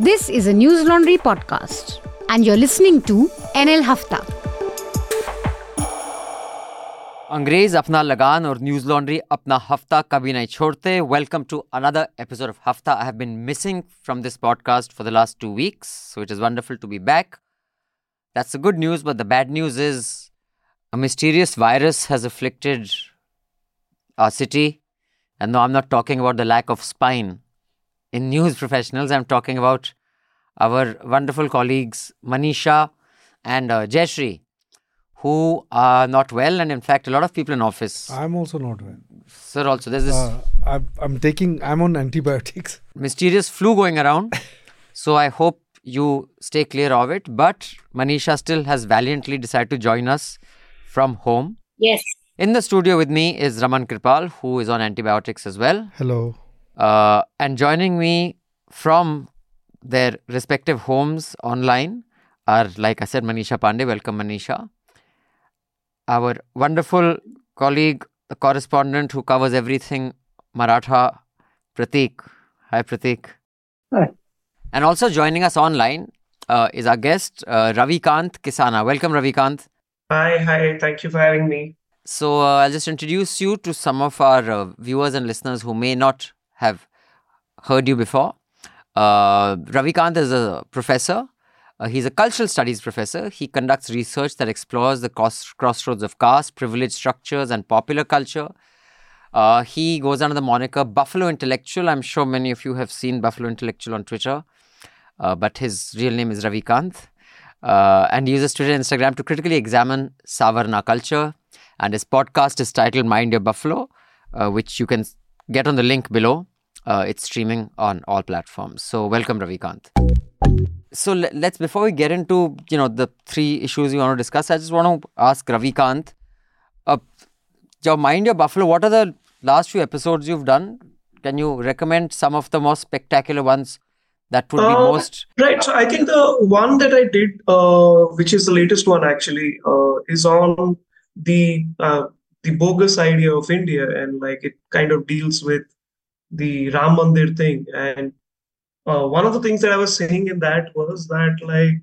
This is a Newslaundry podcast, and you're listening to NL Hafta. अंग्रेज अपना लगान और न्यूज लॉन्ड्री अपना हफ्ता कभी नहीं छोड़ते welcome to another episode of Hafta I have been missing from this podcast for the last two weeks so it is wonderful to be back that's a good news but the bad news is a mysterious virus has afflicted our city and no I am not talking about the lack of spine in news professionals. I'm talking about our wonderful colleagues Manisha and uh, Jayashri, who are not well, and in fact, a lot of people in office. I'm also not well. Sir, also there's this Uh, I'm, I'm taking, I'm on antibiotics. mysterious flu going around. so I hope you stay clear of it. But Manisha still has valiantly decided to join us from home. Yes. In the studio with me is Raman Kirpal, who is on antibiotics as well. Hello. Uh, and joining me from their respective homes online are, like I said, Manisha Pande. Welcome, Manisha. Our wonderful colleague, the correspondent who covers everything Maratha, Prateek. Hi, Prateek. Hi. And also joining us online uh, is our guest, uh, Ravikant Kisana. Welcome, Ravi Kant. Hi, hi. Thank you for having me. So uh, I'll just introduce you to some of our uh, viewers and listeners who may not have heard you before. Uh, Ravikant is a professor. Uh, he's a cultural studies professor. He conducts research that explores the cross- crossroads of caste, privilege structures, and popular culture. Uh, he goes under the moniker Buffalo Intellectual. I'm sure many of you have seen Buffalo Intellectual on Twitter, uh, but his real name is Ravikant. Uh, and he uses Twitter and Instagram to critically examine Savarna culture. And his podcast is titled Mind Your Buffalo, uh, which you can get on the link below. Uh, it's streaming on all platforms. So welcome, Ravikant. So let's before we get into you know the three issues you want to discuss, I just want to ask Ravikant, uh, your Mind Your Buffalo. What are the last few episodes you've done? Can you recommend some of the most spectacular ones that would be Uh, most? Right. So I think the one that I did, uh, which is the latest one actually, uh, is on the uh, the bogus idea of India, and like it kind of deals with the Ram Mandir thing. And uh, one of the things that I was saying in that was that like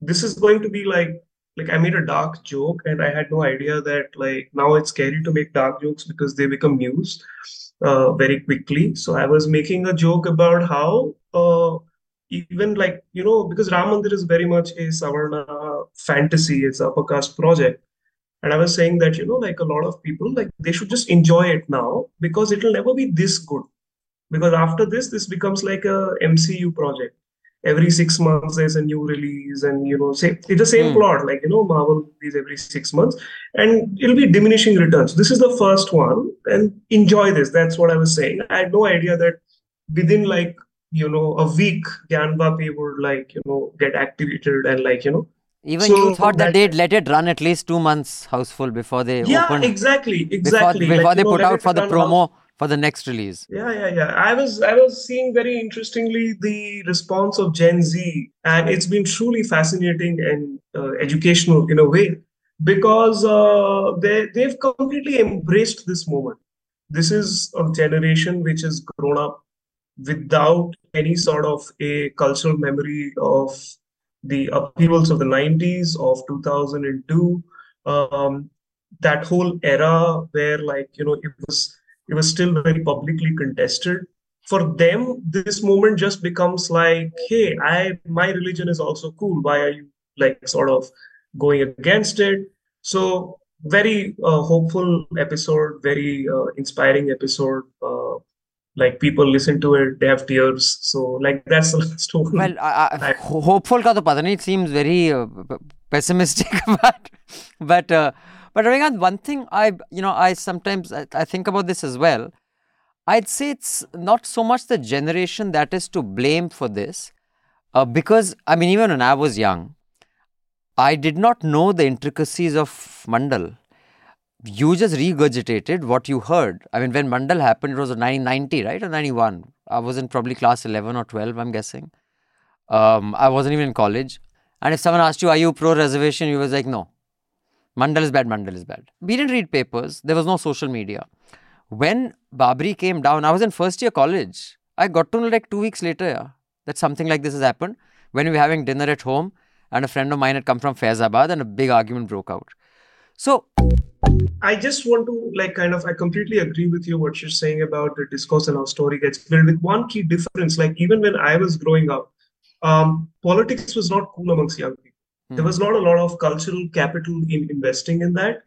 this is going to be like like I made a dark joke, and I had no idea that like now it's scary to make dark jokes because they become news uh, very quickly. So I was making a joke about how uh, even like you know because Ram Mandir is very much a Savarna fantasy, it's upper caste project. And I was saying that, you know, like a lot of people, like they should just enjoy it now because it'll never be this good. Because after this, this becomes like a MCU project. Every six months there's a new release, and you know, say it's the same Hmm. plot, like you know, Marvel movies every six months, and it'll be diminishing returns. This is the first one, and enjoy this. That's what I was saying. I had no idea that within like you know a week, Gyanvapi would like you know get activated and like you know Even So you thought that, that- they'd let it run at least two months houseful before they yeah opened. exactly exactly before Like, they know, put out for the promo out. for the next release. Yeah, yeah, yeah. I was I was seeing very interestingly the response of Gen Z, and it's been truly fascinating and uh, educational in a way because uh, they they've completely embraced this moment. This is a generation which has grown up without any sort of a cultural memory of the upheavals of the 90s of 2002 um, that whole era where like you know it was it was still very publicly contested. For them this moment just becomes like hey i my religion is also cool. Why are you like sort of going against it? So very uh, hopeful episode very uh, inspiring episode uh, like people listen to it they have tears so like that's the one Well, I, I, hopeful ka to pata nahi, it seems very uh, pessimistic, but but uh, but Ravikant, one thing I you know I sometimes I, I think about this as well. I'd say it's not so much the generation that is to blame for this, uh, because I mean even when I was young, I did not know the intricacies of Mandal. You just regurgitated what you heard. I mean, when Mandal happened, it was 1990, right, or 91. I was in probably class 11 or 12, I'm guessing. Um, I wasn't even in college. And if someone asked you, Are you pro reservation? You was like, No. Mandal is bad, Mandal is bad. We didn't read papers, there was no social media. When Babri came down, I was in first year college. I got to know like two weeks later yeah, that something like this has happened when we were having dinner at home and a friend of mine had come from Faizabad and a big argument broke out. So, I just want to like kind of I completely agree with you what you're saying about the discourse and how story gets built with one key difference. Like even when I was growing up, um, politics was not cool amongst young people. There was not a lot of cultural capital in investing in that.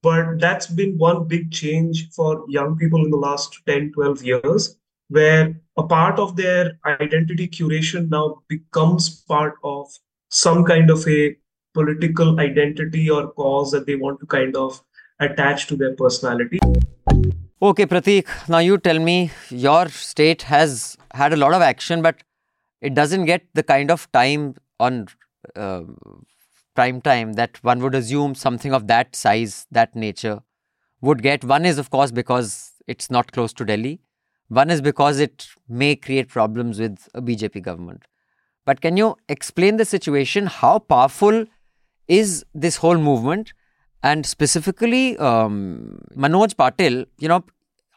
But that's been one big change for young people in the last 10, 12 years, where a part of their identity curation now becomes part of some kind of a political identity or cause that they want to kind of attach to their personality. okay, Prateek, now you tell me your state has had a lot of action, but it doesn't get the kind of time on uh, prime time that one would assume something of that size, that nature would get. One is, of course, because it's not close to Delhi. One is because it may create problems with a BJP government. But can you explain the situation? How powerful is this whole movement? And specifically, um, Manoj Patil, you know,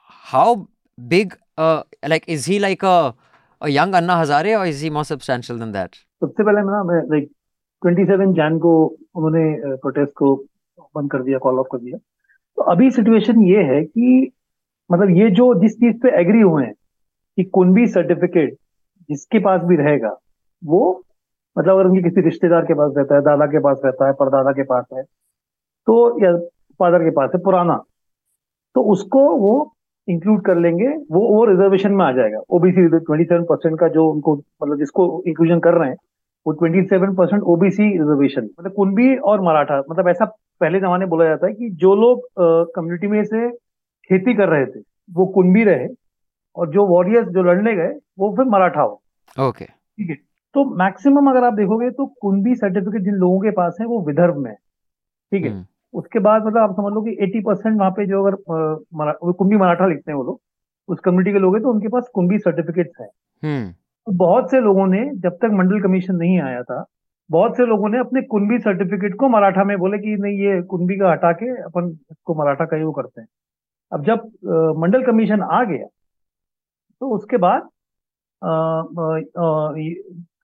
how big, uh, like, is he like a, a young Anna Hazare or is he more substantial than that? सबसे पहले ना मैं like 27 Jain को उन्होंने protest को बंद कर दिया कॉल ऑफ़ कर दिया तो अभी सिचुएशन ये है कि मतलब ये जो जिस चीज़ पे एग्री हुए हैं कि कुंबी सर्टिफिकेट जिसके पास भी रहेगा वो मतलब अगर उनके किसी रिश्तेदार के पास रहता है दादा के पास रहता है परदादा के पास है तो या फादर के पास है पुराना तो उसको वो इंक्लूड कर लेंगे वो वो रिजर्वेशन में आ जाएगा। ओबीसी ट्वेंटी सेवन परसेंट का जो उनको मतलब जिसको इंक्लूजन कर रहे हैं वो twenty seven percent OBC reservation मतलब कुंबी और मराठा मतलब ऐसा पहले जमाने बोला जाता है कि जो लोग कम्युनिटी में से खेती कर रहे थे वो कुंबी रहे और जो वॉरियर्स जो लड़ने गए वो फिर मराठा हो। Okay. ठीक है? तो मैक्सिमम अगर आप देखोगे तो कुंबी सर्टिफिकेट जिन लोगों के पास है वो विदर्भ में ठीक है Hmm. उसके बाद मतलब आप समझ लो कि 80 परसेंट वहाँ पे जो अगर मरा, कुंबी मराठा लिखते हैं वो लोग उस कम्युनिटी के लोग हैं तो उनके पास कुंबी सर्टिफिकेट्स है. तो बहुत से लोगों ने जब तक मंडल कमीशन नहीं आया था बहुत से लोगों ने अपने कुंबी सर्टिफिकेट को मराठा में बोले कि नहीं ये कुंबी का हटा के अपन इसको मराठा का ही वो करते हैं अब जब अ, मंडल कमीशन आ गया तो उसके बाद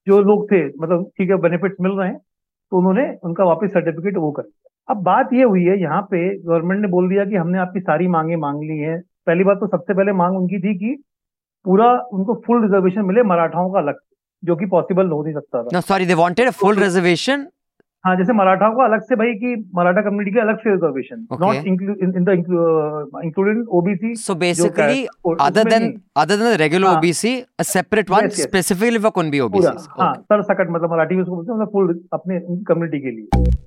जो लोग थे मतलब ठीक है बेनिफिट्स मिल रहे हैं तो उन्होंने उनका वापस सर्टिफिकेट वो कर दिया। अब बात ये हुई है यहाँ पे गवर्नमेंट ने बोल दिया कि हमने आपकी सारी मांगे मांग ली है। पहली बात तो सबसे पहले मांग उनकी थी कि पूरा उनको फुल रिजर्वेशन मिले मराठाओं का अलग जो कि पॉसिबल हो नहीं सकता था। Sorry they wanted full reservation. हाँ जैसे मराठाओं का अलग से भाई कि मराठा कम्युनिटी के अलग से reservation not in the included OBC other than the regular हाँ. OBC, a separate one Yes, yes. specifically for Kunbi पूरा OBCs. हाँ सर सकट मतलब मराठी में उसको बोलते हैं मतलब फुल अपने कम्युनिटी के लिए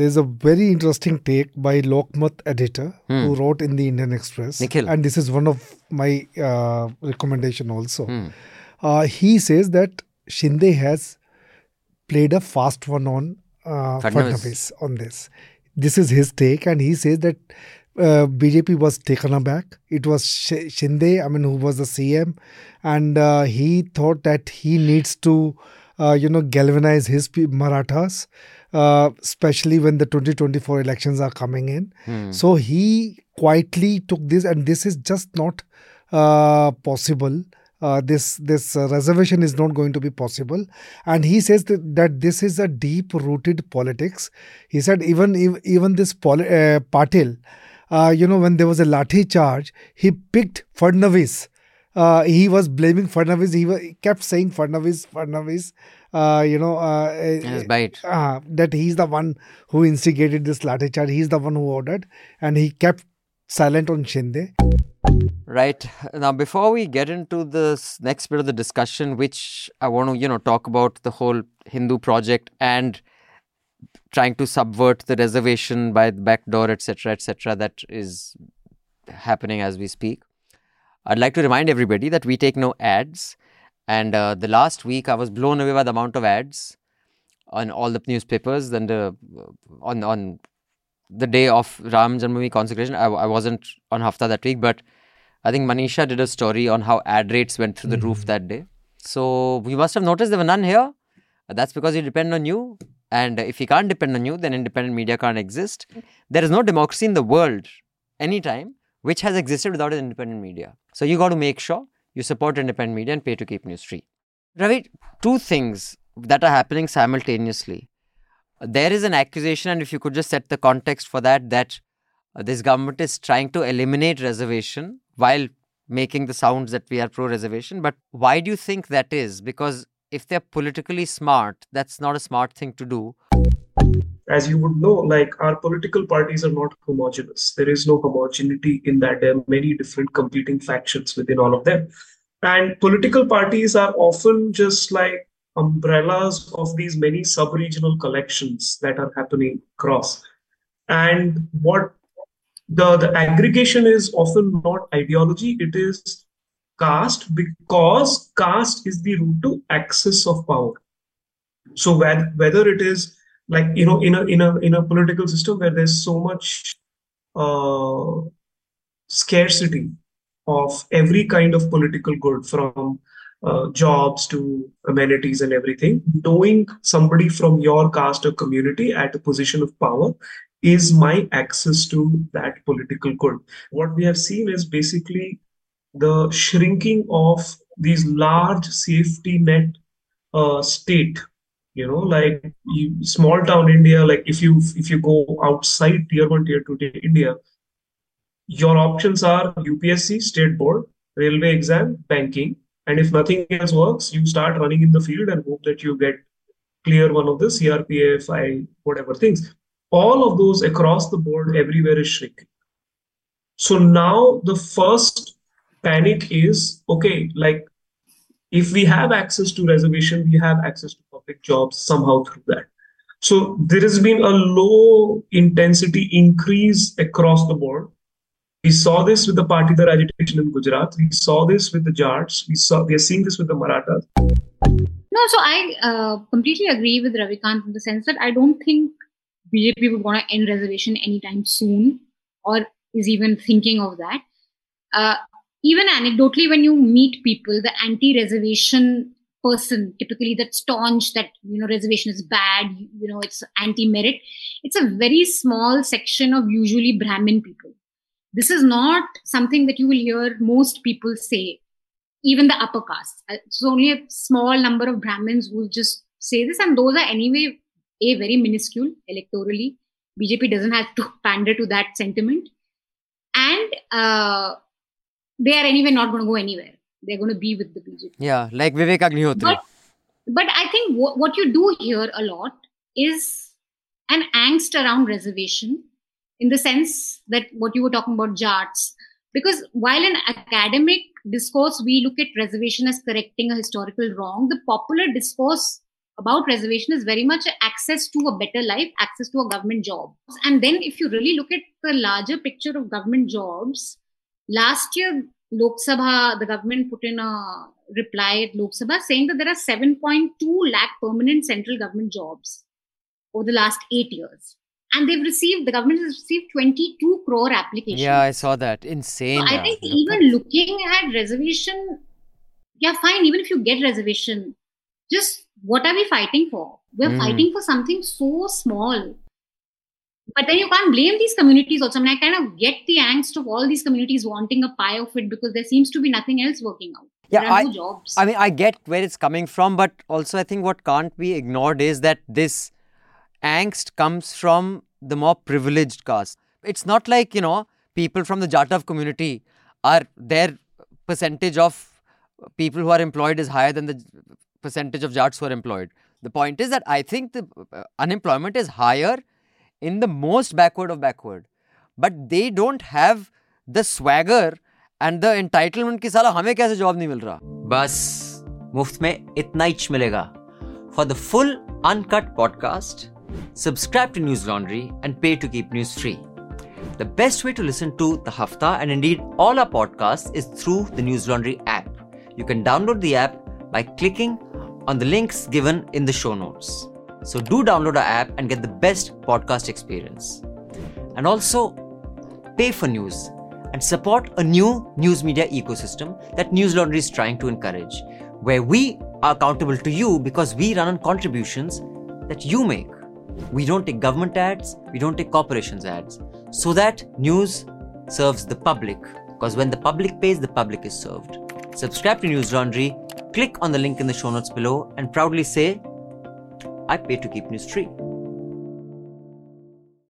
There's a very interesting take by Lokmat editor Hmm. who wrote in the Indian Express, Nikhil. and this is one of my uh, recommendation also. Hmm. Uh, he says that Shinde has played a fast one on uh, Fadnavis. Fadnavis on this. This is his take, and he says that uh, BJP was taken aback. It was Sh- Shinde, I mean, who was the CM, and uh, he thought that he needs to, uh, you know, galvanize his Marathas, uh, especially when the 2024 elections are coming in. Hmm. So he quietly took this, and this is just not uh, possible. Uh, this this uh, reservation is not going to be possible, and he says that, that this is a deep rooted politics. He said even even this poli- uh, Patil, uh, you know, when there was a lathi charge, he picked Fadnavis. Uh, he was blaming Fadnavis. He, he kept saying Fadnavis, Fadnavis. Uh, you know, uh, his bite. that he's the one who instigated this lathi charge. He's the one who ordered, and he kept silent on Shinde. Right. Now, before we get into this next bit of the discussion, which I want to, you know, talk about the whole Hindu project and trying to subvert the reservation by the back door, etc., etc., that is happening as we speak. I'd like to remind everybody that we take no ads. And uh, the last week, I was blown away by the amount of ads on all the newspapers. And uh, on on the day of Ram Janmabhoomi consecration, I, I wasn't on Hafta that week, but I think Manisha did a story on how ad rates went through the hmm. roof that day. So you must have noticed there were none here. That's because we depend on you. And if we can't depend on you, then independent media can't exist. There is no democracy in the world anytime which has existed without an independent media. So you got to make sure you support independent media and pay to keep news free. Ravi, two things that are happening simultaneously. There is an accusation, and if you could just set the context for that, that uh, this government is trying to eliminate reservation while making the sounds that we are pro reservation. But why do you think that is? Because if they're politically smart, that's not a smart thing to do. As you would know, like our political parties are not homogenous. There is no homogeneity in that. There are many different competing factions within all of them. And political parties are often just like umbrellas of these many sub-regional collections that are happening across. And what the, the aggregation is often not ideology, it is caste because caste is the route to access of power. So whether, whether it is like you know in a in a in a political system where there's so much uh, scarcity of every kind of political good from uh, jobs to amenities and everything knowing somebody from your caste or community at a position of power is my access to that political good. What we have seen is basically the shrinking of these large safety net uh, state you know like you, small town india like if you if you go outside tier 1 tier 2 tier india your options are upsc state board railway exam banking and if nothing else works you start running in the field and hope that you get clear one of the crpf whatever things. All of those across the board everywhere is shrinking. So now the first panic is okay like if we have access to reservation we have access to public jobs somehow through that. So there has been a low intensity increase across the board we saw this with the Patidar agitation in Gujarat. We saw this with the Jats. We saw we are seeing this with the Marathas. No, so I uh, completely agree with Ravikant in the sense that I don't think BJP would want to end reservation anytime soon, or is even thinking of that. Uh, even anecdotally, when you meet people, the anti-reservation person, typically that staunch that you know reservation is bad, you know it's anti-merit. It's a very small section of usually Brahmin people. This is not something that you will hear most people say, even the upper caste. Uh, it's only a small number of Brahmins who will just say this, and those are anyway a very minuscule electorally. BJP doesn't have to pander to that sentiment, and uh, they are anyway not going to go anywhere. They're going to be with the BJP. Yeah, like Vivek Agnihotri. But, but I think w- what you do hear a lot is an angst around reservation in the sense that what you were talking about Jats. Because while in academic discourse, we look at reservation as correcting a historical wrong, the popular discourse about reservation is very much access to a better life, access to a government job. And then if you really look at the larger picture of government jobs, last year Lok Sabha, the government put in a reply at Lok Sabha saying that there are 7.2 lakh permanent central government jobs over the last eight years. And they've received, the government has received 22 crore applications. Yeah, I saw that. Insane. So I think even looking at reservation, yeah, fine, even if you get reservation, just what are we fighting for? We're Mm. fighting for something so small. But then you can't blame these communities also. I mean, I kind of get the angst of all these communities wanting a pie of it because there seems to be nothing else working out. Yeah, I- no jobs. I mean, I get where it's coming from, but also I think what can't be ignored is that this angst comes from the more privileged caste. It's not like, you know, people from the Jatav community are their percentage of people who are employed is higher than the percentage of Jats who are employed. The point is that I think the uh, unemployment is higher in the most backward of backward, but they don't have the swagger and the entitlement कि साला हमें कैसे job नहीं मिल रहा बस मुफ्त में इतना ही मिलेगा For the full uncut podcast, subscribe to Newslaundry and pay to keep news free. The best way to listen to the Hafta and indeed all our podcasts is through the Newslaundry app. You can download the app by clicking on the links given in the show notes. So do download our app and get the best podcast experience. And also pay for news and support a new news media ecosystem that Newslaundry is trying to encourage, where we are accountable to you because we run on contributions that you make. We don't take government ads, we don't take corporations ads, so that news serves the public. Because when the public pays, the public is served. Subscribe to Newslaundry, click on the link in the show notes below and proudly say, I pay to keep news free.